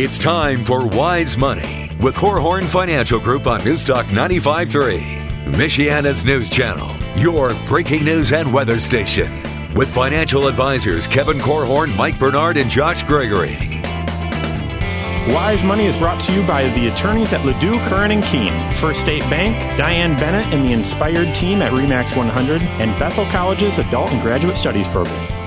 It's time for Wise Money with Korhorn Financial Group on Newstalk 95.3, Michiana's news channel, your breaking news and weather station. With financial advisors Kevin Korhorn, Mike Bernard, and Josh Gregory. Wise Money is brought to you by the attorneys at Ladue, Curran and Kuehn, First State Bank, Diane Bennett and the Inspired team at Remax 100, and Bethel College's Adult and Graduate Studies program.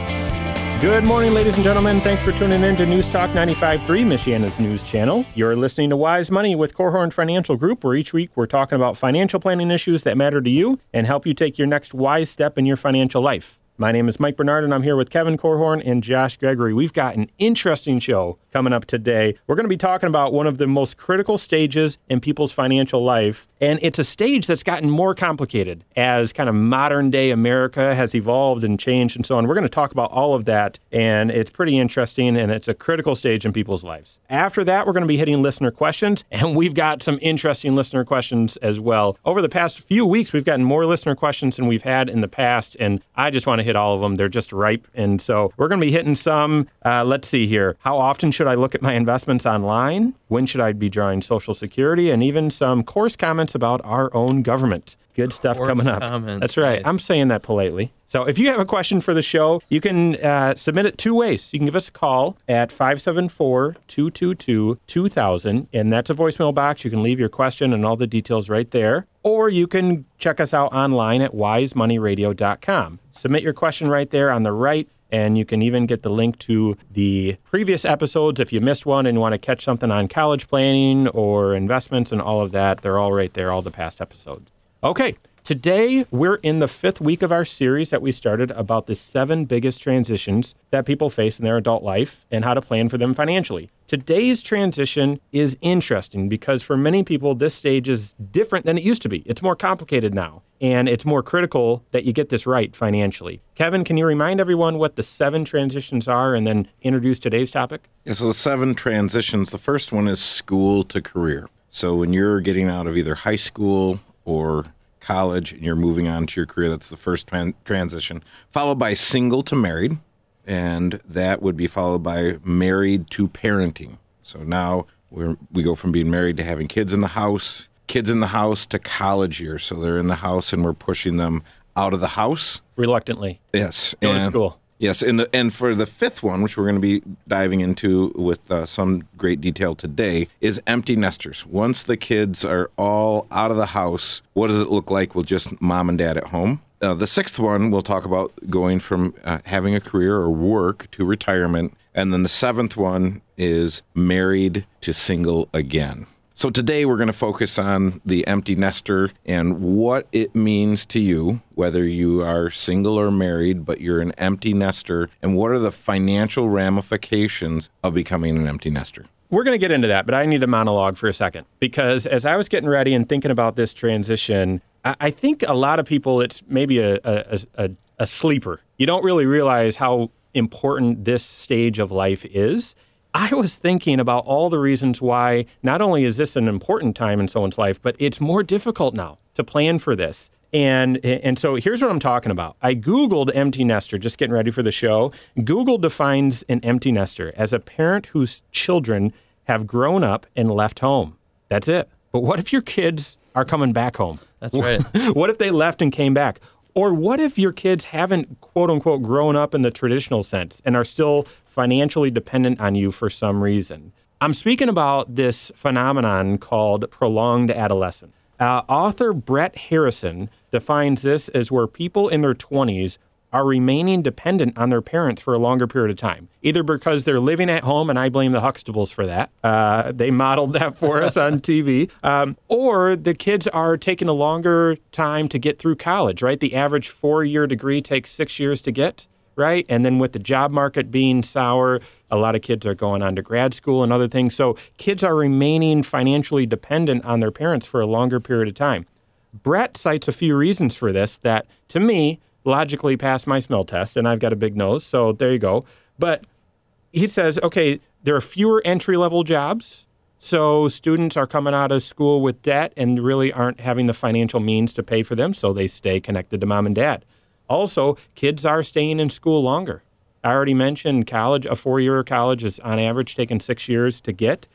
Good morning, ladies and gentlemen. Thanks for tuning in to News Talk 95.3, Michiana's news channel. You're listening to Wise Money with Korhorn Financial Group, where each week we're talking about financial planning issues that matter to you and help you take your next wise step in your financial life. My name is Mike Bernard, and I'm here with Kevin Korhorn and Josh Gregory. We've got an interesting show coming up today. We're going to be talking about one of the most critical stages in people's financial life, and it's a stage that's gotten more complicated as kind of modern day America has evolved and changed and so on. We're going to talk about all of that, and it's pretty interesting, and it's a critical stage in people's lives. After that, we're going to be hitting listener questions, and we've got some interesting listener questions as well. Over the past few weeks, we've gotten more listener questions than we've had in the past, and I just want to hit all of them. They're just ripe. And so we're going to be hitting some. Uh, let's see here. How often should I look at my investments online? When should I be drawing Social Security? And even some coarse comments about our own government. Good stuff coming up. comments, That's right. nice. I'm saying that politely. So if you have a question for the show, you can uh, submit it two ways. You can give us a call at 574 222 2000, and that's a voicemail box. You can leave your question and all the details right there. Or you can check us out online at wisemoneyradio.com. Submit your question right there on the right. And you can even get the link to the previous episodes if you missed one and you want to catch something on college planning or investments and all of that. They're all right there, all the past episodes. Okay, today we're in the fifth week of our series that we started about the seven biggest transitions that people face in their adult life and how to plan for them financially. Today's transition is interesting because for many people, this stage is different than it used to be. It's more complicated now, and it's more critical that you get this right financially. Kevin, can you remind everyone what the seven transitions are and then introduce today's topic? Yeah, so the seven transitions. The first one is school to career. So when you're getting out of either high school or college and you're moving on to your career, that's the first tran- transition. Followed by single to married, and that would be followed by married to parenting. So now we're, we go from being married to having kids in the house, kids in the house to college years. So they're in the house and we're pushing them out of the house. Reluctantly. Yes. Go to school. Yes, and the and for the fifth one, which we're going to be diving into with uh, some great detail today, is empty nesters. Once the kids are all out of the house, what does it look like with just mom and dad at home? Uh, the sixth one, we'll talk about going from uh, having a career or work to retirement, and then the seventh one is married to single again. So today we're going to focus on the empty nester and what it means to you, whether you are single or married, but you're an empty nester, and what are the financial ramifications of becoming an empty nester. We're going to get into that, but I need a monologue for a second because as I was getting ready and thinking about this transition, I, think a lot of people, it's maybe a, a, a, a sleeper. You don't really realize how important this stage of life is. I was thinking about all the reasons why not only is this an important time in someone's life, but it's more difficult now to plan for this. And and so here's what I'm talking about. I googled empty nester just getting ready for the show. Google defines an empty nester as a parent whose children have grown up and left home. That's it. But what if your kids are coming back home? That's right. what if they left and came back? Or what if your kids haven't, quote unquote, grown up in the traditional sense and are still financially dependent on you for some reason? I'm speaking about this phenomenon called prolonged adolescence. Uh, author Brett Harrison defines this as where people in their 20s are remaining dependent on their parents for a longer period of time, either because they're living at home, and I blame the Huxtables for that. Uh, they modeled that for us on TV, um, or the kids are taking a longer time to get through college, right? The average four year degree takes six years to get, right? And then with the job market being sour, a lot of kids are going on to grad school and other things. So kids are remaining financially dependent on their parents for a longer period of time. Brett cites a few reasons for this that, to me, logically pass my smell test, and I've got a big nose, so there you go. But he says, okay, there are fewer entry level jobs. So students are coming out of school with debt and really aren't having the financial means to pay for them, so they stay connected to mom and dad. Also, kids are staying in school longer. I already mentioned college, a four year college is on average taking six years to get.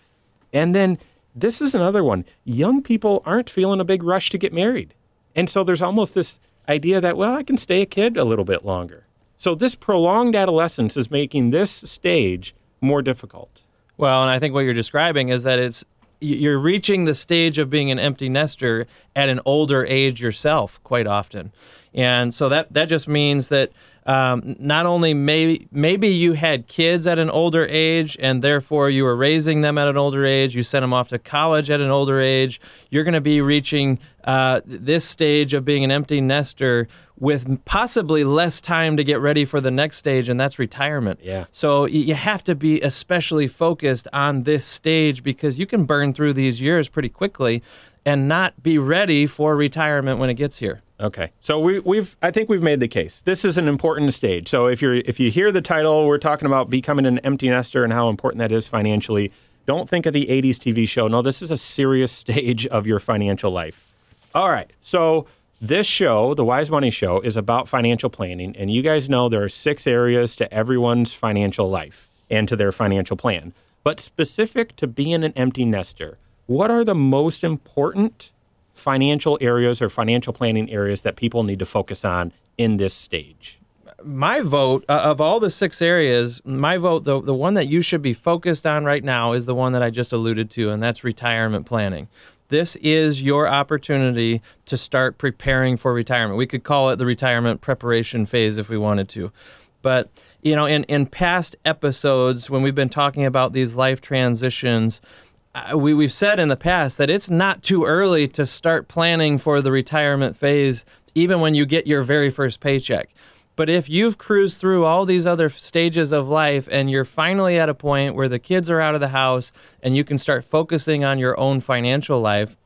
And then this is another one. Young people aren't feeling a big rush to get married. And so there's almost this idea that, well, I can stay a kid a little bit longer. So this prolonged adolescence is making this stage more difficult. Well, and I think what you're describing is that it's you're reaching the stage of being an empty nester at an older age yourself quite often. And so that that just means that um, not only maybe maybe you had kids at an older age and therefore you were raising them at an older age you sent them off to college at an older age you're going to be reaching uh, this stage of being an empty nester with possibly less time to get ready for the next stage and that's retirement Yeah. so you have to be especially focused on this stage because you can burn through these years pretty quickly and not be ready for retirement when it gets here Okay, so we, we've I think we've made the case. This is an important stage. So if you're if you hear the title, we're talking about becoming an empty nester and how important that is financially. Don't think of the '80s TV show. No, this is a serious stage of your financial life. All right, so this show, the Wise Money Show, is about financial planning, and you guys know there are six areas to everyone's financial life and to their financial plan. But specific to being an empty nester, what are the most important financial areas or financial planning areas that people need to focus on in this stage? my vote uh, of all the six areas, my vote, the, the one that you should be focused on right now is the one that I just alluded to, and that's retirement planning. This is your opportunity to start preparing for retirement. We could call it the retirement preparation phase if we wanted to. But, you know, in, in past episodes, when we've been talking about these life transitions, uh, we, we've said in the past that it's not too early to start planning for the retirement phase, even when you get your very first paycheck. But if you've cruised through all these other stages of life and you're finally at a point where the kids are out of the house and you can start focusing on your own financial life,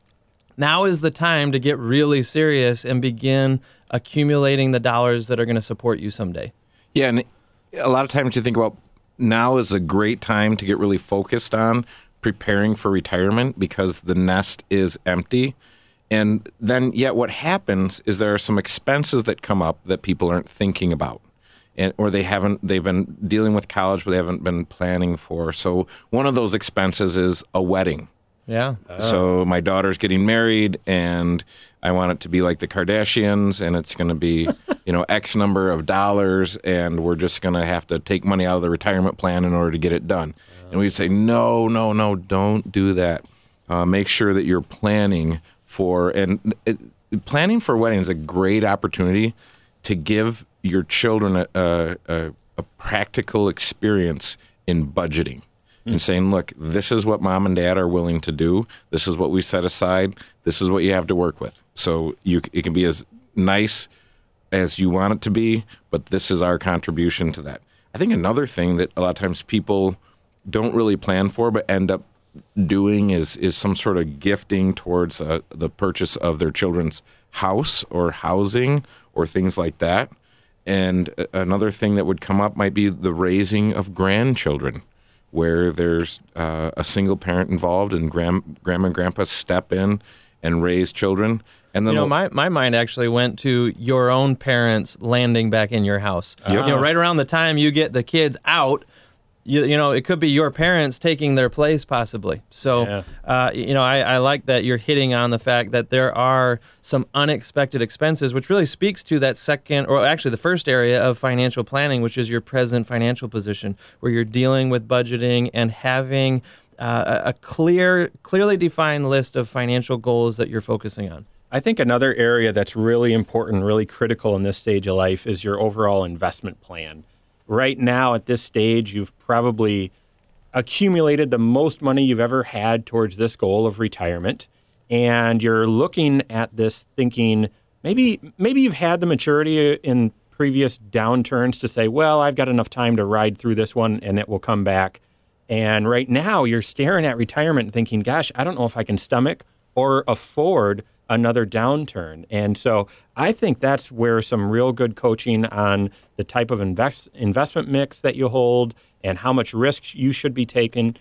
now is the time to get really serious and begin accumulating the dollars that are going to support you someday. Yeah, and a lot of times you think about now is a great time to get really focused on preparing for retirement because the nest is empty. And then, yet, what happens is there are some expenses that come up that people aren't thinking about. And, or they haven't they've been dealing with college but they haven't been planning for so one of those expenses is a wedding Yeah. so my daughter's getting married, and I want it to be like the Kardashians, and it's going to be, you know, X number of dollars, and we're just going to have to take money out of the retirement plan in order to get it done. And we say, no, no, no, don't do that. Uh, make sure that you're planning for, and it, planning for a wedding is a great opportunity to give your children a, a, a, a practical experience in budgeting and hmm. saying, look, this is what mom and dad are willing to do. This is what we set aside. This is what you have to work with. So you, it can be as nice as you want it to be, but this is our contribution to that. I think another thing that a lot of times people don't really plan for but end up doing is is some sort of gifting towards uh, the purchase of their children's house or housing or things like that. And another thing that would come up might be the raising of grandchildren, where there's uh, a single parent involved and grand, grandma and grandpa step in and raise children. And then You know, my, my mind actually went to your own parents landing back in your house. You know, right around the time you get the kids out, you, you know, it could be your parents taking their place possibly. So, Yeah. uh, you know, I, I like that you're hitting on the fact that there are some unexpected expenses, which really speaks to that second, or actually the first area of financial planning, which is your present financial position, where you're dealing with budgeting and having uh, a a clear, clearly defined list of financial goals that you're focusing on. I think another area that's really important, really critical in this stage of life is your overall investment plan. Right now, at this stage, you've probably accumulated the most money you've ever had towards this goal of retirement. And you're looking at this thinking maybe maybe you've had the maturity in previous downturns to say, well, I've got enough time to ride through this one and it will come back. And right now, you're staring at retirement thinking, gosh, I don't know if I can stomach or afford another downturn. And so I think that's where some real good coaching on the type of invest, investment mix that you hold and how much risk you should be taking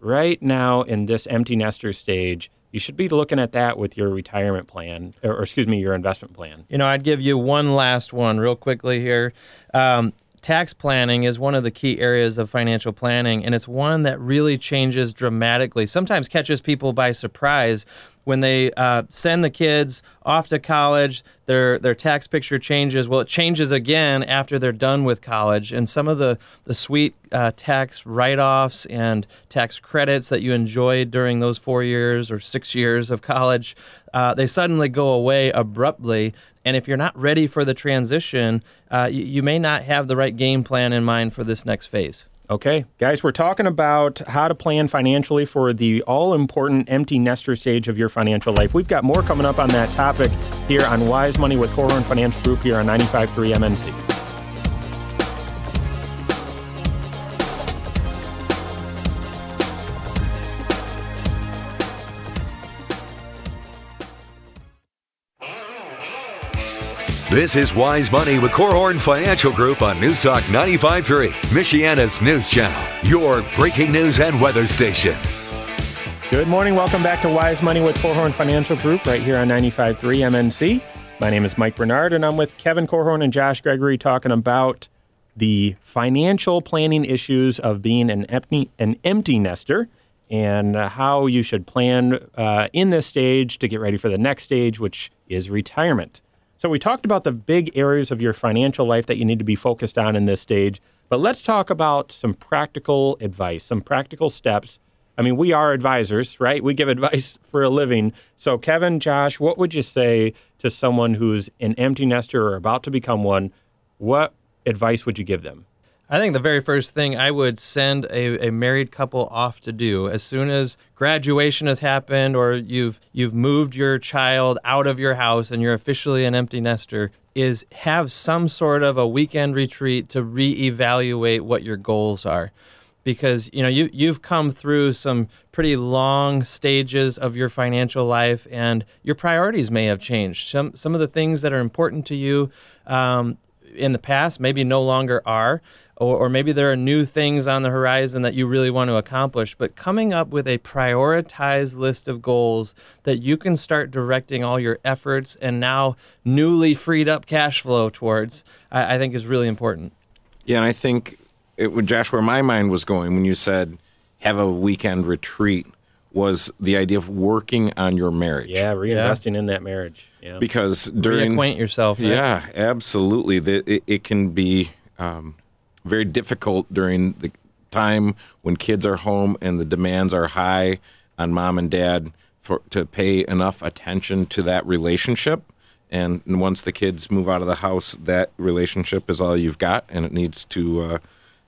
right now in this empty nester stage. You should be looking at that with your retirement plan, or, or excuse me, your investment plan. You know, I'd give you one last one real quickly here. Um, tax planning is one of the key areas of financial planning, and it's one that really changes dramatically. Sometimes catches people by surprise when they uh, send the kids off to college, their their tax picture changes. Well, it changes again after they're done with college, and some of the the sweet uh, tax write offs and tax credits that you enjoyed during those four years or six years of college, uh, they suddenly go away abruptly. And if you're not ready for the transition, uh, you, you may not have the right game plan in mind for this next phase. Okay, guys, we're talking about how to plan financially for the all important empty nester stage of your financial life. We've got more coming up on that topic here on Wise Money with Korhorn Financial Group here on 95.3 MNC. This is Wise Money with Korhorn Financial Group on Newstalk 95.3, Michiana's news channel, your breaking news and weather station. Good morning. Welcome back to Wise Money with Korhorn Financial Group right here on 95.3 MNC. My name is Mike Bernard, and I'm with Kevin Korhorn and Josh Gregory talking about the financial planning issues of being an empty, an empty nester and how you should plan uh, in this stage to get ready for the next stage, which is retirement. So, we talked about the big areas of your financial life that you need to be focused on in this stage, but let's talk about some practical advice, some practical steps. I mean, we are advisors, right? We give advice for a living. So, Kevin, Josh, what would you say to someone who's an empty nester or about to become one? What advice would you give them? I think the very first thing I would send a, a married couple off to do as soon as graduation has happened or you've you've moved your child out of your house and you're officially an empty nester is have some sort of a weekend retreat to reevaluate what your goals are. Because you know you you've come through some pretty long stages of your financial life and your priorities may have changed. Some some of the things that are important to you um, in the past maybe no longer are or, or maybe there are new things on the horizon that you really want to accomplish, but coming up with a prioritized list of goals that you can start directing all your efforts and now newly freed up cash flow towards, I, I think is really important. Yeah, and I think it would, Josh, where my mind was going when you said have a weekend retreat was the idea of working on your marriage. Yeah, reinvesting yeah. in that marriage. Yeah. Because during reacquaint yourself. Right? Yeah, absolutely. That it, it, can be um, very difficult during the time when kids are home and the demands are high on mom and dad for to pay enough attention to that relationship. And once the kids move out of the house, that relationship is all you've got, and it needs to uh,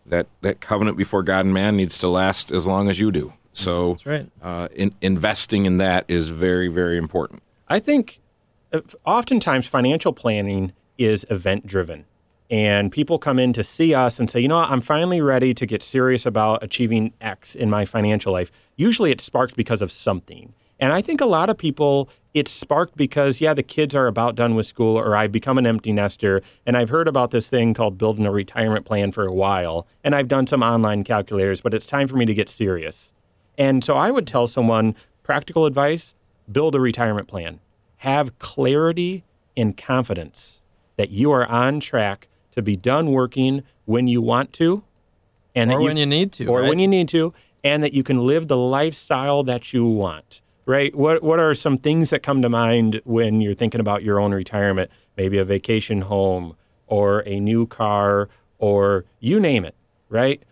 that that covenant before God and man needs to last as long as you do. So, right. uh, in, investing in that is very, very important. I think uh, oftentimes financial planning is event driven and people come in to see us and say, you know, what, I'm finally ready to get serious about achieving X in my financial life. Usually it's sparked because of something. And I think a lot of people, it's sparked because, yeah, the kids are about done with school or I've become an empty nester. And I've heard about this thing called building a retirement plan for a while. And I've done some online calculators, but it's time for me to get serious. And so I would tell someone practical advice build a retirement plan, have clarity and confidence that you are on track to be done working when you want to, and or you, when you need to, or right? when you need to, and that you can live the lifestyle that you want. Right? What What are some things that come to mind when you're thinking about your own retirement? Maybe a vacation home, or a new car, or you name it. Right?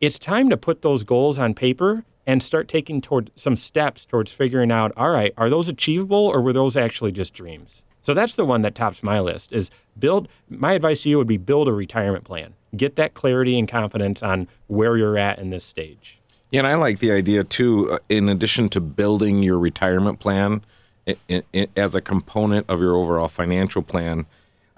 It's time to put those goals on paper and start taking toward some steps towards figuring out. All right, are those achievable, or were those actually just dreams? So that's the one that tops my list is build my advice to you would be build a retirement plan. Get that clarity and confidence on where you're at in this stage. Yeah, and I like the idea too uh, in addition to building your retirement plan it, it, it, as a component of your overall financial plan,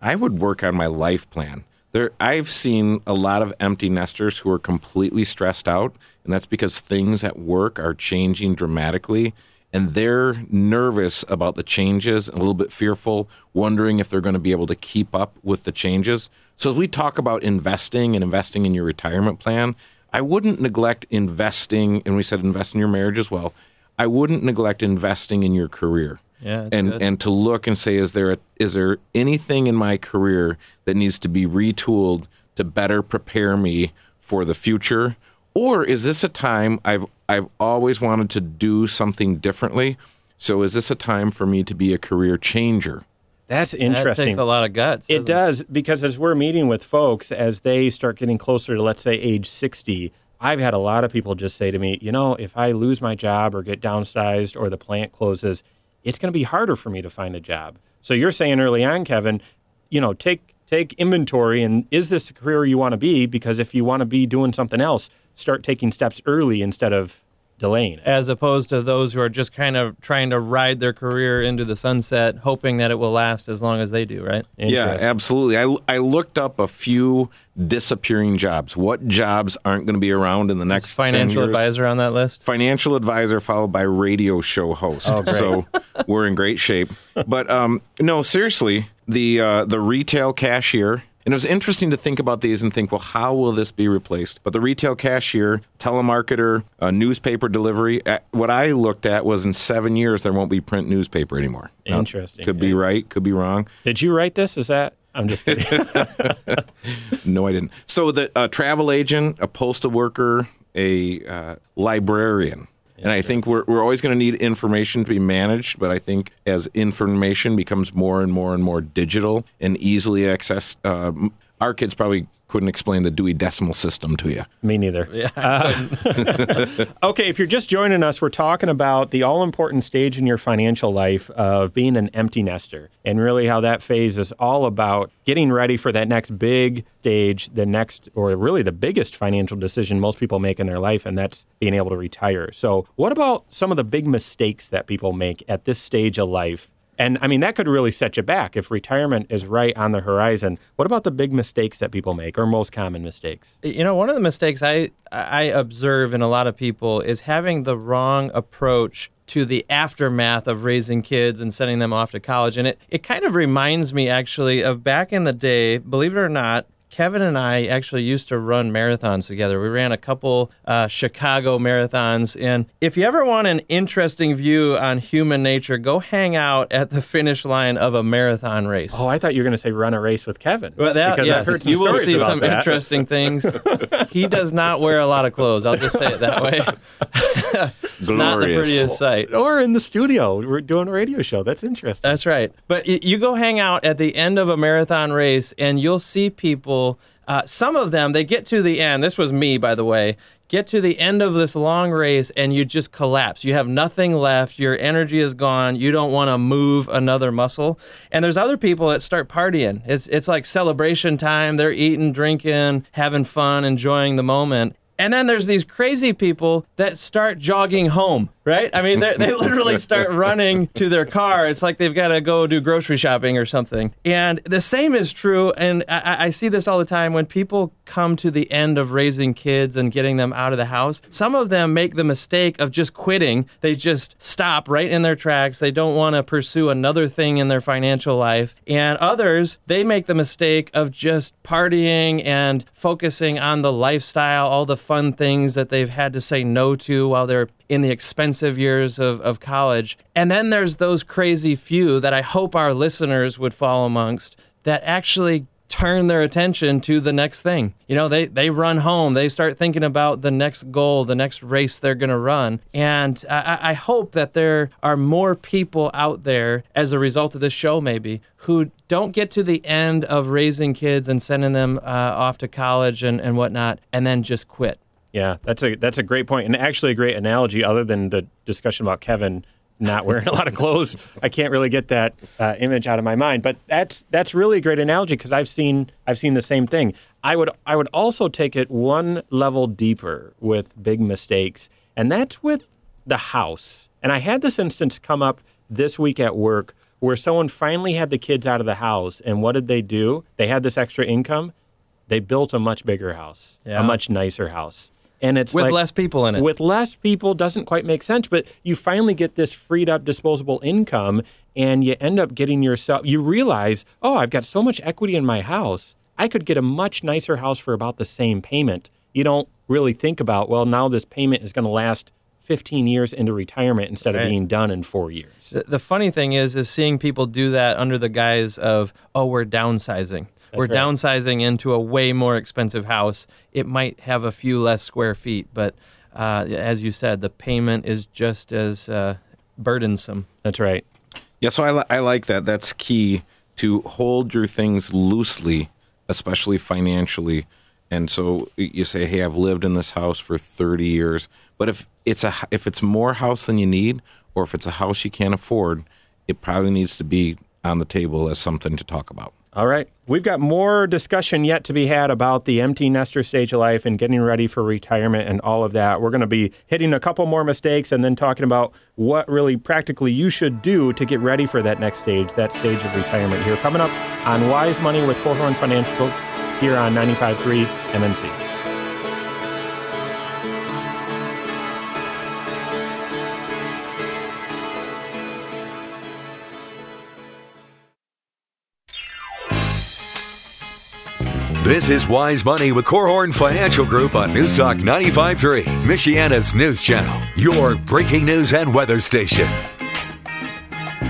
I would work on my life plan. There I've seen a lot of empty nesters who are completely stressed out, and that's because things at work are changing dramatically and they're nervous about the changes, a little bit fearful, wondering if they're going to be able to keep up with the changes. So, as we talk about investing and investing in your retirement plan, I wouldn't neglect investing, and we said invest in your marriage as well. I wouldn't neglect investing in your career. Yeah, and good. and to look and say, is there a, is there anything in my career that needs to be retooled to better prepare me for the future? Or is this a time I've I've always wanted to do something differently? So is this a time for me to be a career changer? That's That interesting. takes a lot of guts. It doesn't does because as we're meeting with folks as they start getting closer to let's say age 60, I've had a lot of people just say to me, you know, if I lose my job or get downsized or the plant closes, it's going to be harder for me to find a job. So you're saying early on, Kevin, you know, take take inventory and is this a career you want to be because if you want to be doing something else, start taking steps early instead of delaying it. as opposed to those who are just kind of trying to ride their career into the sunset, hoping that it will last as long as they do, right? Yeah, absolutely. I, I looked up a few disappearing jobs. What jobs aren't going to be around in the next 10 Financial years? advisor on that list. financial advisor followed by radio show host. Oh, great. so we're in great shape. But um, no, seriously, the uh, the retail cashier. And it was interesting to think about these and think, well, how will this be replaced? But the retail cashier, telemarketer, uh, newspaper delivery. uh, What I looked at was in seven years there won't be print newspaper anymore. Now, Interesting. Could be right. Could be wrong. Did you write this? Is that I'm just kidding. No, I didn't. So the uh, travel agent, a postal worker, a uh, librarian. And I think we're, we're always going to need information to be managed, but I think as information becomes more and more and more digital and easily accessed, uh, our kids probably couldn't explain the Dewey Decimal System to you. Me neither. Uh, okay, if you're just joining us, we're talking about the all important stage in your financial life of being an empty nester and really how that phase is all about getting ready for that next big stage, the next, or really the biggest financial decision most people make in their life, and that's being able to retire. So, what about some of the big mistakes that people make at this stage of life? And I mean, that could really set you back if retirement is right on the horizon. What about the big mistakes that people make, or most common mistakes? You know, one of the mistakes I I observe in a lot of people is having the wrong approach to the aftermath of raising kids and sending them off to college. And it, it kind of reminds me actually of back in the day, believe it or not, Kevin and I actually used to run marathons together. We ran a couple uh, Chicago marathons. And if you ever want an interesting view on human nature, go hang out at the finish line of a marathon race. Oh, I thought you were going to say run a race with Kevin. Well, that, because yes, I've heard some you will stories see about some that. interesting things. he does not wear a lot of clothes. I'll just say it that way. it's not the prettiest sight. Or in the studio, we're doing a radio show. That's interesting. That's right. But y- you go hang out at the end of a marathon race, and you'll see people. Uh, some of them, they get to the end. This was me, by the way. Get to the end of this long race, and you just collapse. You have nothing left. Your energy is gone. You don't want to move another muscle. And there's other people that start partying. It's it's like celebration time. They're eating, drinking, having fun, enjoying the moment. And then there's these crazy people that start jogging home, right? I mean, they they literally start running to their car. It's like they've got to go do grocery shopping or something. And the same is true, and I, I- I see this all the time when people come to the end of raising kids and getting them out of the house. Some of them make the mistake of just quitting. They just stop right in their tracks. They don't want to pursue another thing in their financial life. And others, they make the mistake of just partying and focusing on the lifestyle, all the fun things that they've had to say no to while they're in the expensive years of, of college. And then there's those crazy few that I hope our listeners would fall amongst that actually turn their attention to the next thing. You know, they, they run home, they start thinking about the next goal, the next race they're going to run. And I, I- hope that there are more people out there as a result of this show, maybe, who don't get to the end of raising kids and sending them uh, off to college and, and whatnot, and then just quit. Yeah, that's a that's a great point, and actually a great analogy. Other than the discussion about Kevin not wearing a lot of clothes, I can't really get that uh, image out of my mind. But that's that's really a great analogy because I've seen I've seen the same thing. I would I would also take it one level deeper with big mistakes, and that's with the house. And I had this instance come up this week at work where someone finally had the kids out of the house, and what did they do? They had this extra income. They built a much bigger house, Yeah. a much nicer house. And it's With like- less people in it. With less people doesn't quite make sense, but you finally get this freed up disposable income and you end up getting yourself you realize, "Oh, I've got so much equity in my house. I could get a much nicer house for about the same payment." You don't really think about, well, now this payment is going to last 15 years into retirement instead of being done in four years. The, the funny thing is, is seeing people do that under the guise of, oh, we're downsizing. We're right. downsizing into a way more expensive house. It might have a few less square feet, but uh, as you said, the payment is just as uh, burdensome. That's right. Yeah, so I, li- I like that. That's key to hold your things loosely, especially financially. And so you say, "Hey, I've lived in this house for 30 years." But if it's a h- if it's more house than you need, or if it's a house you can't afford, it probably needs to be on the table as something to talk about. All right. We've got more discussion yet to be had about the empty nester stage of life and getting ready for retirement and all of that. We're going to be hitting a couple more mistakes and then talking about what really practically you should do to get ready for that next stage, that stage of retirement here. Coming up on Wise Money with Korhorn Financial here on 95.3 MNC. This is Wise Money with Korhorn Financial Group on Newstalk 95.3, Michiana's news channel, your breaking news and weather station.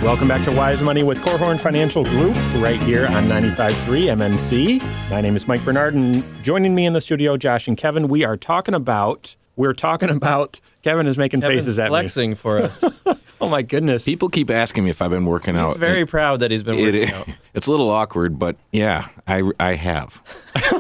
Welcome back to Wise Money with Korhorn Financial Group, right here on 95.3 MNC. My name is Mike Bernard, and joining me in the studio, Josh and Kevin. We are talking about, we're talking about, Kevin is making Kevin's faces at flexing for us. Oh my goodness. People keep asking me if I've been working out. He's very proud that he's been working it- out. it's a little awkward, but yeah, I I have.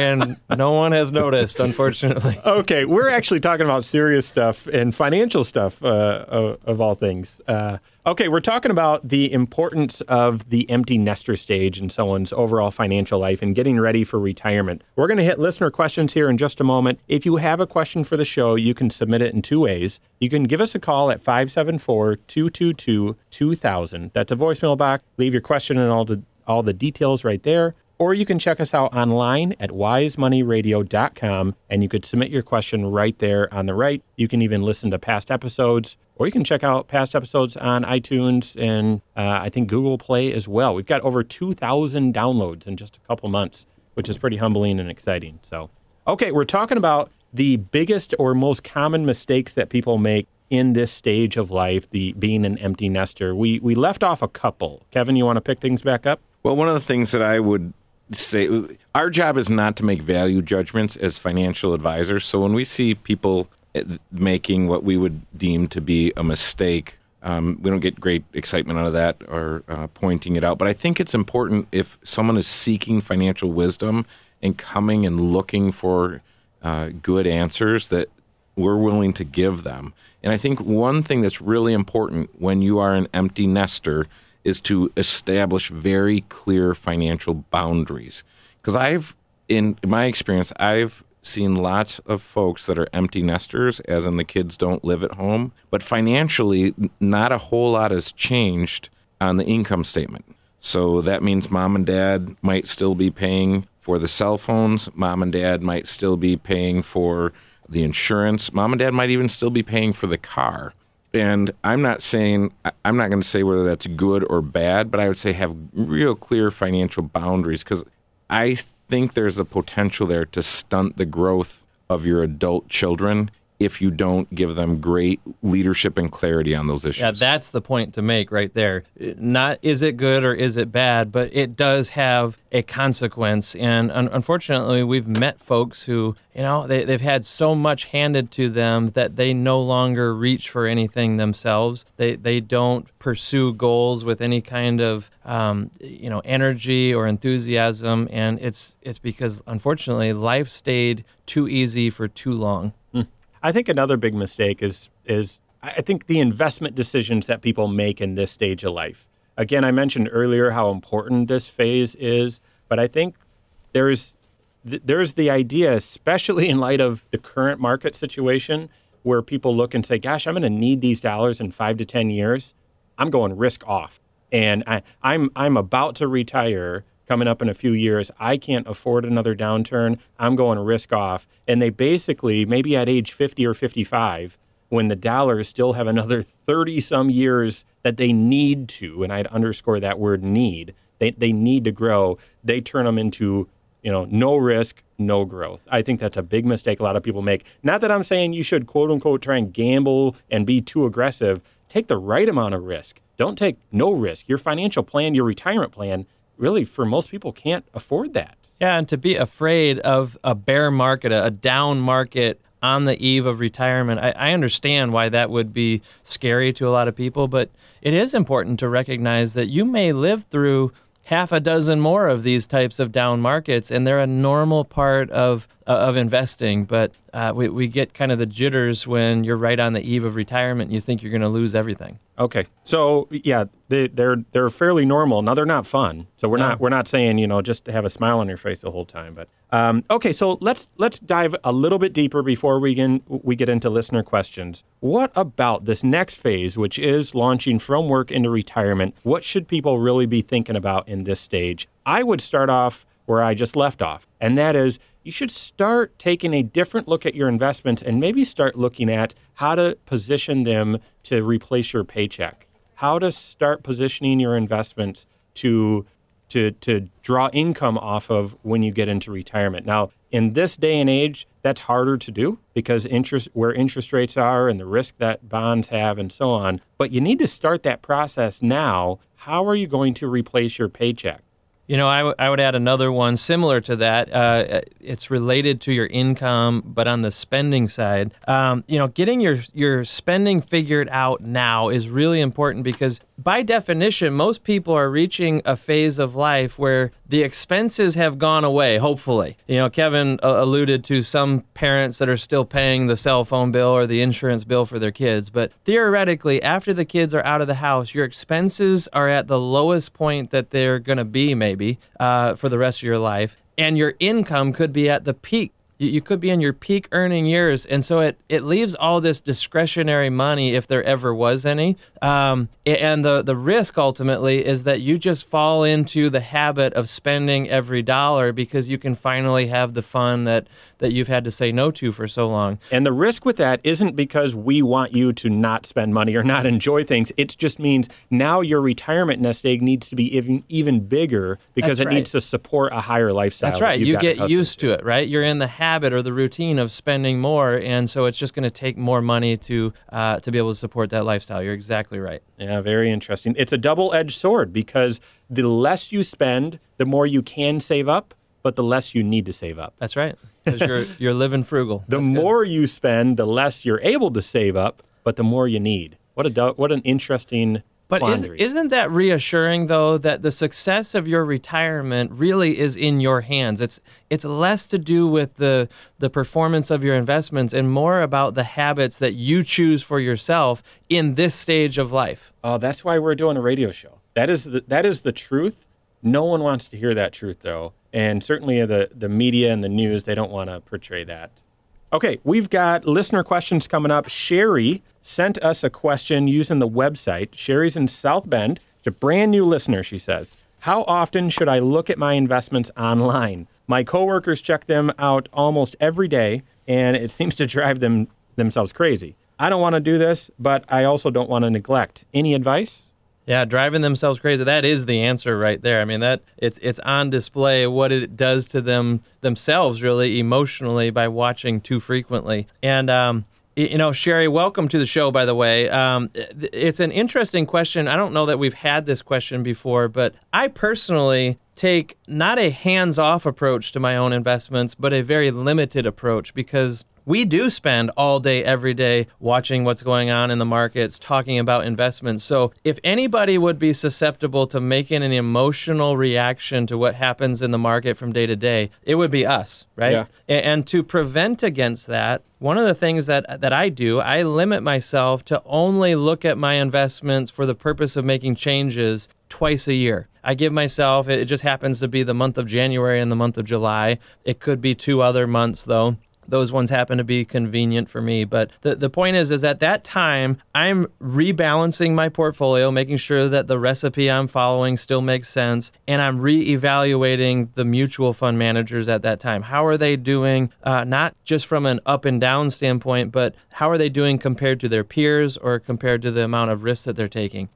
and no one has noticed, unfortunately. Okay, we're actually talking about serious stuff and financial stuff, uh, of, of all things. Uh, okay, we're talking about the importance of the empty nester stage in someone's overall financial life and getting ready for retirement. We're going to hit listener questions here in just a moment. If you have a question for the show, you can submit it in two ways. You can give us a call at 574 222 2000. That's a voicemail box. Leave your question and all the, all the details right there or you can check us out online at wisemoneyradio.com and you could submit your question right there on the right. You can even listen to past episodes, or you can check out past episodes on iTunes and uh, I think Google Play as well. We've got over 2,000 downloads in just a couple months, which is pretty humbling and exciting. So, okay, we're talking about the biggest or most common mistakes that people make in this stage of life, the being an empty nester. We we left off a couple. Kevin, you want to pick things back up? Well, one of the things that I would say, our job is not to make value judgments as financial advisors. So when we see people eh, making what we would deem to be a mistake, um, we don't get great excitement out of that or uh, pointing it out. But I think it's important if someone is seeking financial wisdom and coming and looking for uh, good answers that we're willing to give them. And I think one thing that's really important when you are an empty nester is to establish very clear financial boundaries. Because I've, in my experience, I've seen lots of folks that are empty nesters, as in the kids don't live at home, but financially, not a whole lot has changed on the income statement. So that means mom and dad might still be paying for the cell phones. Mom and dad might still be paying for the insurance. Mom and dad might even still be paying for the car. And I'm not saying, I'm not going to say whether that's good or bad, but I would say have real clear financial boundaries because I think there's a potential there to stunt the growth of your adult children if you don't give them great leadership and clarity on those issues. Yeah, that's the point to make right there. Not is it good or is it bad, but it does have a consequence. And un- unfortunately, we've met folks who, you know, they, they've had so much handed to them that they no longer reach for anything themselves. They, they don't pursue goals with any kind of, um, you know, energy or enthusiasm. And it's, it's because, unfortunately, life stayed too easy for too long. I think another big mistake is is I think the investment decisions that people make in this stage of life. Again, I mentioned earlier how important this phase is, but I think there's th- there's the idea, especially in light of the current market situation, where people look and say, "Gosh, I'm going to need these dollars in five to ten years. I'm going risk off, and I, I'm I'm about to retire." Coming up in a few years, I can't afford another downturn. I'm going risk off. And they basically, maybe at age 50 or 55, when the dollars still have another 30 some years that they need to, and I'd underscore that word need, they, they need to grow, they turn them into You know, no risk, no growth. I think that's a big mistake a lot of people make. Not that I'm saying you should quote unquote try and gamble and be too aggressive. Take the right amount of risk. Don't take no risk. Your financial plan, your retirement plan, really for most people can't afford that. Yeah, and to be afraid of a bear market, a, down market on the eve of retirement, I, I, understand why that would be scary to a lot of people, but it is important to recognize that you may live through half a dozen more of these types of down markets, and they're a normal part of uh, of investing. But uh, we we get kind of the jitters when you're right on the eve of retirement. and You think you're going to lose everything. Okay, so yeah, they, they're they're fairly normal. Now they're not fun. So we're no. not we're not saying you know just to have a smile on your face the whole time. But um, okay, so let's let's dive a little bit deeper before we can we get into listener questions. What about this next phase, which is launching from work into retirement? What should people really be thinking about in this stage? I would start off where I just left off, and that is you should start taking a different look at your investments and maybe start looking at how to position them to replace your paycheck. How to start positioning your investments to to to draw income off of when you get into retirement. Now, in this day and age, that's harder to do because interest where interest rates are and the risk that bonds have and so on. But you need to start that process now. How are you going to replace your paycheck? You know, I, w- I would add another one similar to that. Uh, it's related to your income, but on the spending side, um, you know, getting your your spending figured out now is really important because by definition, most people are reaching a phase of life where the expenses have gone away, hopefully. You know, Kevin uh, alluded to some parents that are still paying the cell phone bill or the insurance bill for their kids. But theoretically, after the kids are out of the house, your expenses are at the lowest point that they're going to be, maybe, uh, for the rest of your life. And your income could be at the peak you, you could be in your peak earning years, and so it it leaves all this discretionary money if there ever was any. Um, and the the risk ultimately is that you just fall into the habit of spending every dollar because you can finally have the fun that that you've had to say no to for so long. And the risk with that isn't because we want you to not spend money or not enjoy things. It just means now your retirement nest egg needs to be even even bigger because That's it right. needs to support a higher lifestyle. That's right. You get used to it, right? You're in the habit or the routine of spending more, and so it's just going to take more money to uh, to be able to support that lifestyle. You're exactly right. Yeah, very interesting. It's a double-edged sword because the less you spend, the more you can save up, but the less you need to save up. That's right because you're you're living frugal. the That's more good. you spend, the less you're able to save up, but the more you need. What a what an interesting. But is, isn't that reassuring though that the success of your retirement really is in your hands? It's it's less to do with the the performance of your investments and more about the habits that you choose for yourself in this stage of life. Oh, that's why we're doing a radio show. That is the, that is the truth. No one wants to hear that truth though and certainly the, the media and the news, they don't want to portray that. Okay, we've got listener questions coming up. Sherry sent us a question using the website. Sherry's in South Bend. It's a brand new listener, she says. How often should I look at my investments online? My coworkers check them out almost every day, and it seems to drive them themselves crazy. I don't want to do this, but I also don't want to neglect. Any advice? Yeah, driving themselves crazy. That is the answer right there. I mean, that it's it's on display what it does to them themselves, really emotionally, by watching too frequently. And um, you know, Sherry, welcome to the show. By the way, um, it's an interesting question. I don't know that we've had this question before, but I personally take not a hands-off approach to my own investments, but a very limited approach because we do spend all day, every day watching what's going on in the markets, talking about investments. So, if anybody would be susceptible to making an emotional reaction to what happens in the market from day to day, it would be us, right? Yeah. And to prevent against that, one of the things that that I do, I limit myself to only look at my investments for the purpose of making changes twice a year. I give myself it just happens to be the month of January and the month of July. It could be two other months though those ones happen to be convenient for me. But the, the point is, is at that time, I'm rebalancing my portfolio, making sure that the recipe I'm following still makes sense, and I'm reevaluating the mutual fund managers at that time. How are they doing, uh, not just from an up and down standpoint, but how are they doing compared to their peers or compared to the amount of risk that they're taking?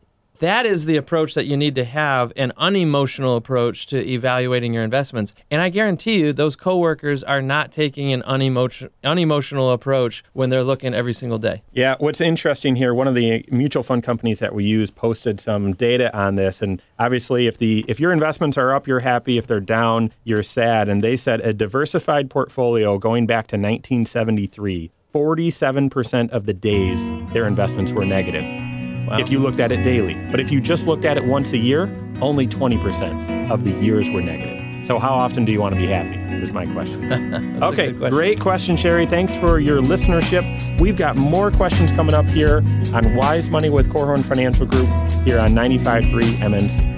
That is the approach that you need to have an unemotional approach to evaluating your investments. And I guarantee you, those coworkers are not taking an unemotion, unemotional approach when they're looking every single day. Yeah, what's interesting here, one of the mutual fund companies that we use posted some data on this and obviously if the if your investments are up, you're happy, if they're down, you're sad. And they said a diversified portfolio going back to 1973, 47% of the days their investments were negative. Wow. If you looked at it daily. But if you just looked at it once a year, only 20% of the years were negative. So, how often do you want to be happy? Is my question. okay, question. great question, Sherry. Thanks for your listenership. We've got more questions coming up here on Wise Money with Korhorn Financial Group here on 95.3 MNC.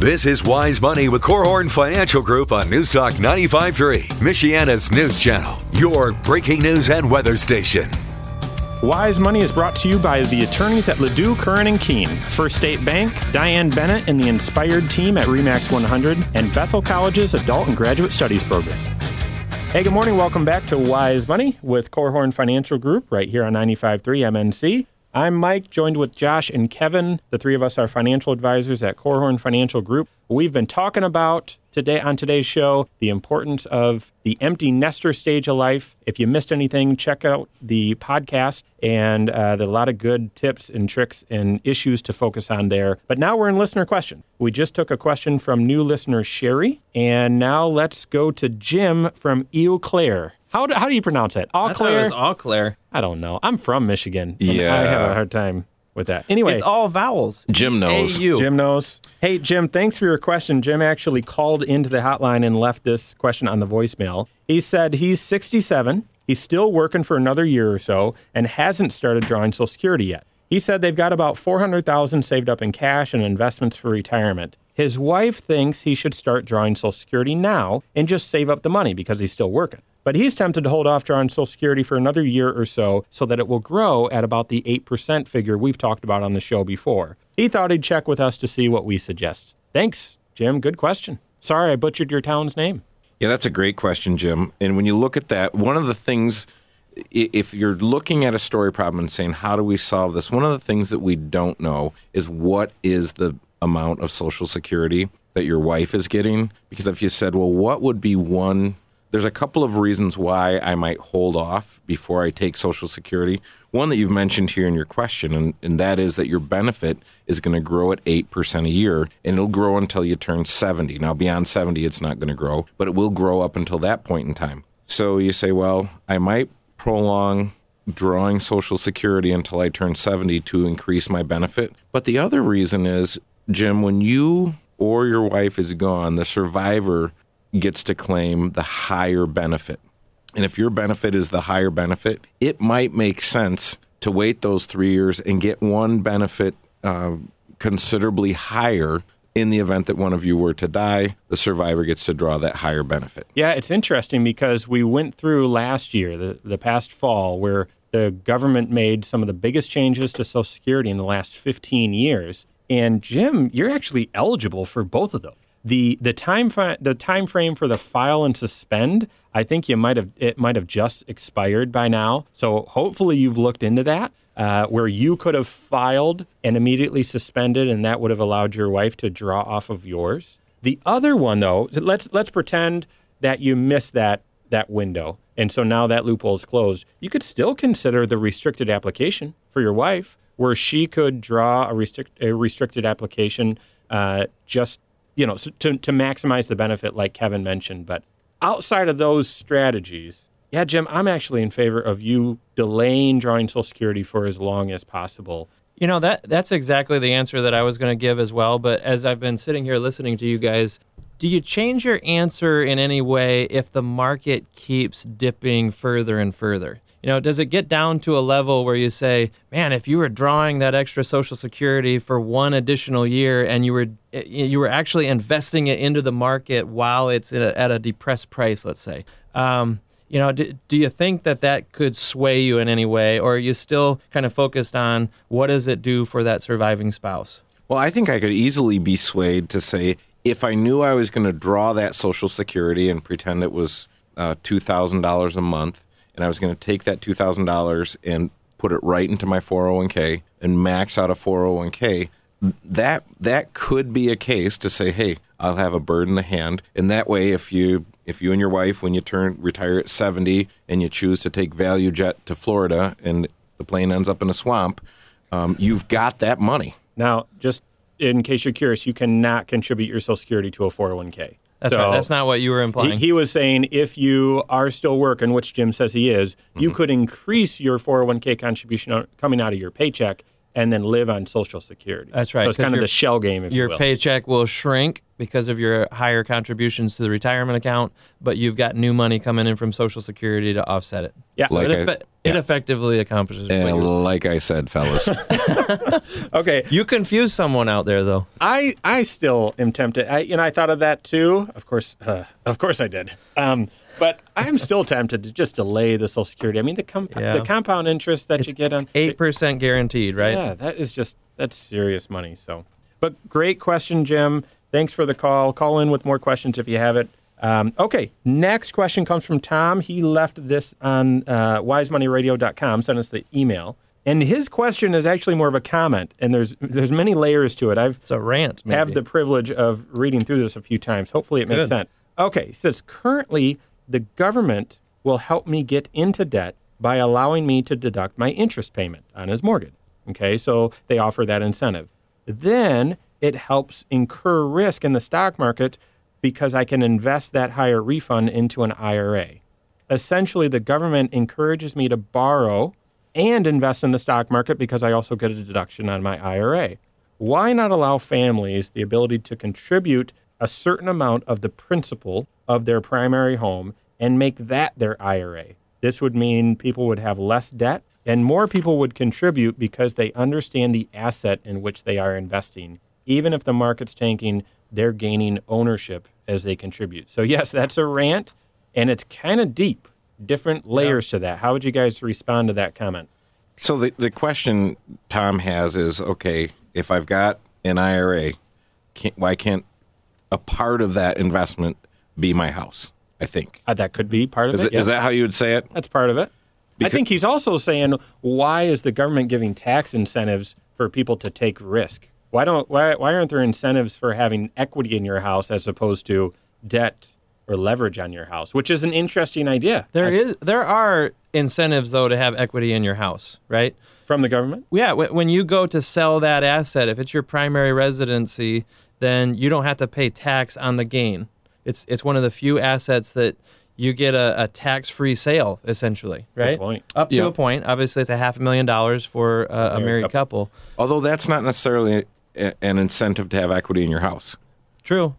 This is Wise Money with Korhorn Financial Group on Newstalk 95.3, Michiana's news channel, your breaking news and weather station. Wise Money is brought to you by the attorneys at Ledoux, Curran and Keene, First State Bank, Diane Bennett and the Inspired team at REMAX 100, and Bethel College's Adult and Graduate Studies program. Hey, good morning. Welcome back to Wise Money with Korhorn Financial Group right here on 95.3 MNC. I'm Mike, joined with Josh and Kevin. The three of us are financial advisors at Korhorn Financial Group. We've been talking about today on today's show the importance of the empty nester stage of life. If you missed anything, check out the podcast, and uh, there are a lot of good tips and tricks and issues to focus on there. But now we're in listener question. We just took a question from new listener Sherry, and now let's go to Jim from Eau Claire. How do, how do you pronounce that? Eau Claire? Eau Claire. I don't know. I'm from Michigan. Yeah. I have a hard time with that. Anyway, it's all vowels. Jim knows. A-U. Jim knows. Hey, Jim, thanks for your question. Jim actually called into the hotline and left this question on the voicemail. He said he's 67, he's still working for another year or so, and hasn't started drawing Social Security yet. He said they've got about 400,000 saved up in cash and investments for retirement. His wife thinks he should start drawing Social Security now and just save up the money because he's still working. But he's tempted to hold off drawing Social Security for another year or so so that it will grow at about the 8% figure we've talked about on the show before. He thought he'd check with us to see what we suggest. Thanks, Jim. Good question. Sorry I butchered your town's name. Yeah, that's a great question, Jim. And when you look at that, one of the things, if you're looking at a story problem and saying, how do we solve this? One of the things that we don't know is what is the amount of Social Security that your wife is getting? Because if you said, well, what would be one there's a couple of reasons why I might hold off before I take Social Security. One that you've mentioned here in your question, and, and that is that your benefit is going to grow at 8% a year, and it'll grow until you turn 70. Now, beyond 70, it's not going to grow, but it will grow up until that point in time. So you say, well, I might prolong drawing Social Security until I turn 70 to increase my benefit. But the other reason is, Jim, when you or your wife is gone, the survivor gets to claim the higher benefit. And if your benefit is the higher benefit, it might make sense to wait those three years and get one benefit uh, considerably higher in the event that one of you were to die, the survivor gets to draw that higher benefit. Yeah, it's interesting because we went through last year, the, the past fall, where the government made some of the biggest changes to Social Security in the last 15 years. And Jim, you're actually eligible for both of those the the time the time frame for the file and suspend I think you might have it might have just expired by now. So hopefully you've looked into that. Uh, where you could have filed and immediately suspended, and that would have allowed your wife to draw off of yours. The other one, though, let's let's pretend that you missed that that window, and so now that loophole is closed. You could still consider the restricted application for your wife, where she could draw a, restrict, a restricted application uh, just you know, to, to maximize the benefit, like Kevin mentioned. But outside of those strategies, yeah, Jim, I'm actually in favor of you delaying drawing Social Security for as long as possible. You know that that's exactly the answer that I was going to give as well. But as I've been sitting here listening to you guys, do you change your answer in any way if the market keeps dipping further and further? You know, does it get down to a level where you say, man, if you were drawing that extra Social Security for one additional year and you were eh, you were actually investing it into the market while it's a, at a depressed price, let's say. Um, you know, do, do you think that that could sway you in any way, or are you still kind of focused on what does it do for that surviving spouse? Well, I think I could easily be swayed to say if I knew I was going to draw that Social Security and pretend it was uh, two thousand dollars a month, and I was going to take that $2,000 and put it right into my 401k and max out a 401k, that that could be a case to say, hey, I'll have a bird in the hand, and that way, if you if you and your wife, when you turn retire at 70, and you choose to take ValuJet to Florida, and the plane ends up in a swamp, um, you've got that money. Now, just in case you're curious, you cannot contribute your Social Security to a 401k. That's So right. That's not what you were implying. He, he was saying if you are still working, which Jim says he is, you Mm-hmm. could increase your 401k contribution coming out of your paycheck and then live on Social Security. That's right, So it's 'cause kind of the shell game, if you your will. paycheck will shrink because of your higher contributions to the retirement account, but you've got new money coming in from Social Security to offset it. Yeah. So Like it, I- effe- it yeah. effectively accomplishes. what And like I said, fellas, Okay. You confuse someone out there, though. I I still am tempted. I you know I thought of that too. Of course, uh, of course I did. Um, but I am still tempted to just delay the Social Security. I mean the comp- Yeah. the compound interest that you get on Eight percent guaranteed, right? Yeah, that is just that's serious money. So, but great question, Jim. Thanks for the call. Call in with more questions if you have it. Um, okay, next question comes from Tom. He left this on uh, wisemoneyradio.com. Sent us the email, and his question is actually more of a comment. And there's there's many layers to it. I've It's a rant. Maybe. have the privilege of reading through this a few times. Hopefully, it makes Good. sense. Okay, it says currently the government will help me get into debt by allowing me to deduct my interest payment on his mortgage. Okay, so they offer that incentive. Then it helps incur risk in the stock market because I can invest that higher refund into an IRA. Essentially, the government encourages me to borrow and invest in the stock market because I also get a deduction on my IRA. Why not allow families the ability to contribute a certain amount of the principal of their primary home and make that their IRA? This would mean people would have less debt and more people would contribute because they understand the asset in which they are investing. Even if the market's tanking, they're gaining ownership as they contribute. So, yes, that's a rant and it's kind of deep, different layers to that. How would you guys respond to that comment? So the the question Tom has is okay, if I've got an IRA, can't, why can't a part of that investment be my house? I think Uh, that could be part of is, it. it, is yeah. that how you would say it? That's part of it. I think he's also saying, why is the government giving tax incentives for people to take risk? Why don't why why aren't there incentives for having equity in your house as opposed to debt or leverage on your house? Which is an interesting idea. There I- is there are incentives though to have equity in your house, right? from the government. Yeah, when you go to sell that asset, if it's your primary residency, then you don't have to pay tax on the gain. It's it's one of the few assets that you get a, a tax-free sale, essentially, right? point. Up to Yeah. a point. Obviously, it's a half a million dollars for uh, a married couple. Although that's not necessarily a, an incentive to have equity in your house. True.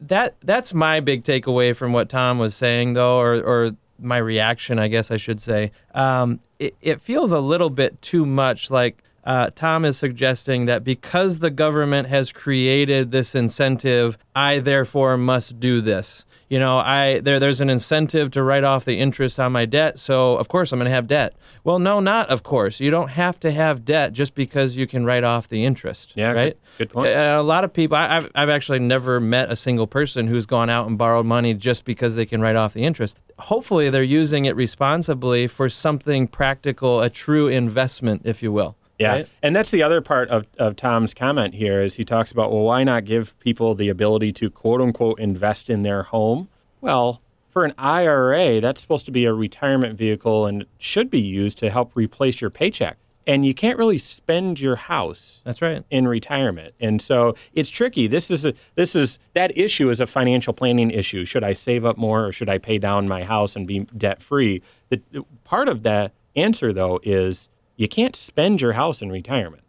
That that's my big takeaway from what Tom was saying, though, or or my reaction, I guess I should say. Um, it, it feels a little bit too much like uh, Tom is suggesting that because the government has created this incentive, I therefore must do this. You know, I there there's an incentive to write off the interest on my debt, so of course I'm going to have debt. Well, no, not of course. You don't have to have debt just because you can write off the interest. Yeah, right. good point. Uh, a lot of people, I, I've, I've actually never met a single person who's gone out and borrowed money just because they can write off the interest. Hopefully, they're using it responsibly for something practical, a true investment, if you will. Yeah, right? and that's the other part of, of Tom's comment here is he talks about well, why not give people the ability to quote unquote invest in their home? Well, for an IRA, that's supposed to be a retirement vehicle and should be used to help replace your paycheck. And you can't really spend your house That's right. in retirement. And so it's tricky. This is a this is that issue is a financial planning issue. Should I save up more or should I pay down my house and be debt free? The, the- part of the answer though is you can't spend your house in retirement.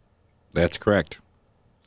That's correct.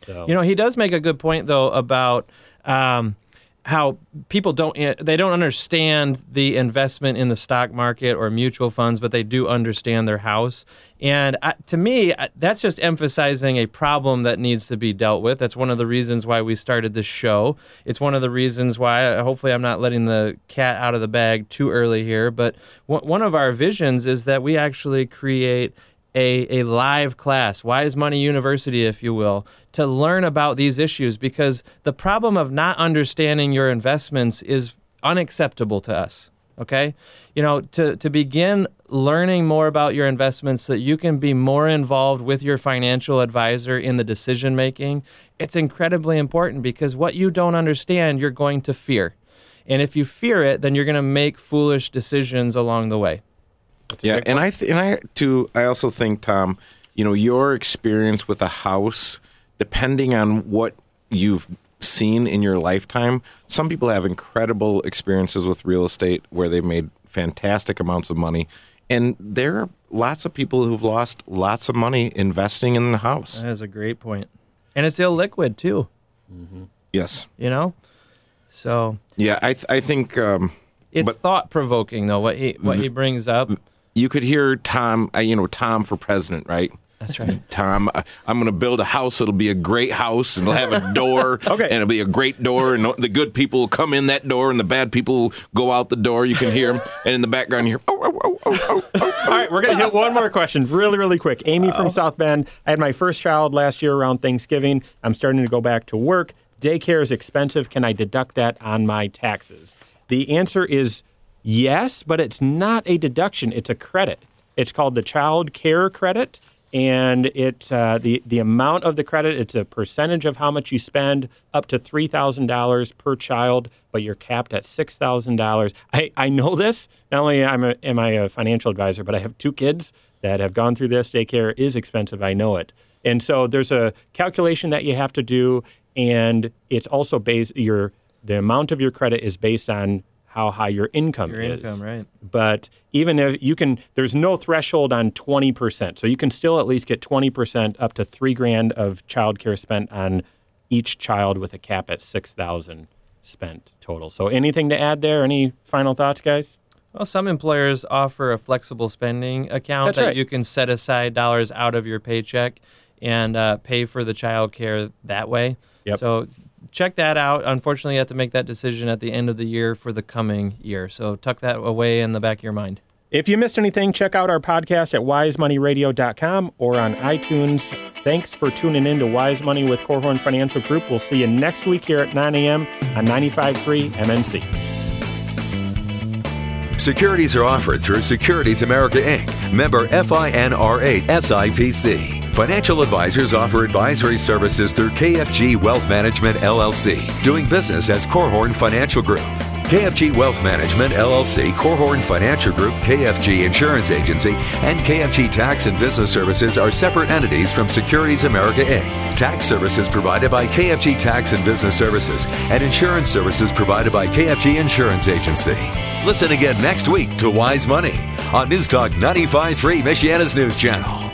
So You know, he does make a good point though about um, how people don't eh, they don't understand the investment in the stock market or mutual funds, but they do understand their house. And uh, to me, uh, that's just emphasizing a problem that needs to be dealt with. That's one of the reasons why we started this show. It's one of the reasons why. uh, Hopefully, I'm not letting the cat out of the bag too early here. But one one of our visions is that we actually create a, a live class, Wise Money University, if you will, to learn about these issues because the problem of not understanding your investments is unacceptable to us. Okay, you know to to begin learning more about your investments so that you can be more involved with your financial advisor in the decision making. It's incredibly important because what you don't understand, you're going to fear. And if you fear it, then you're going to make foolish decisions along the way. Yeah, and I th- and I too. I also think Tom, you know, your experience with a house, depending on what you've seen in your lifetime, some people have incredible experiences with real estate where they've made fantastic amounts of money, and there are lots of people who've lost lots of money investing in the house. That is a great point. point, and it's illiquid too. Yes. You know, so Yeah, I th- I think um, it's But- thought provoking though. What he what he brings up. You could hear Tom, uh, you know, Tom for president, right? That's right. Tom, I- I'm going to build a house. It'll be a great house, and it'll have a door. Okay. And it'll be a great door, and the good people will come in that door, and the bad people will go out the door. You can hear them, and in the background, you hear, oh, oh, oh, oh, oh, oh. All right, we're going to hit one more question really, really quick. Amy from South Bend. I had my first child last year around Thanksgiving. I'm starting to go back to work. Daycare is expensive. Can I deduct that on my taxes? The answer is yes, but it's not a deduction, it's a credit. It's called the Child Care Credit. And it uh, the the amount of the credit it's a percentage of how much you spend up to three thousand dollars per child, but you're capped at six thousand dollars. I, I know this. Not only am I, am I a financial advisor, but I have two kids that have gone through this. Daycare is expensive. I know it. And so there's a calculation that you have to do, and it's also based your the amount of your credit is based on how high your income Your is. income, right. But even if you can, there's no threshold on 20%. So you can still at least get 20% up to three grand of childcare spent on each child with a cap at 6,000 spent total. So anything to add there? Any final thoughts, guys? Well, some employers offer a flexible spending account That's that right. you can set aside dollars out of your paycheck and uh, pay for the child care that way. Yep. So check that out. Unfortunately, you have to make that decision at the end of the year for the coming year. So tuck that away in the back of your mind. If you missed anything, check out our podcast at wisemoneyradio.com or on iTunes. Thanks for tuning in to Wise Money with Korhorn Financial Group. We'll see you next week here at 9 a.m. on 95.3 MNC. Securities are offered through Securities America Inc., member FINRA SIPC. Financial advisors offer advisory services through KFG Wealth Management LLC, doing business as Korhorn Financial Group. KFG Wealth Management LLC, Korhorn Financial Group, KFG Insurance Agency, and KFG Tax and Business Services are separate entities from Securities America Inc. Tax services provided by KFG Tax and Business Services, and insurance services provided by KFG Insurance Agency. Listen again next week to Wise Money on News Talk 95.3 Michiana's News Channel.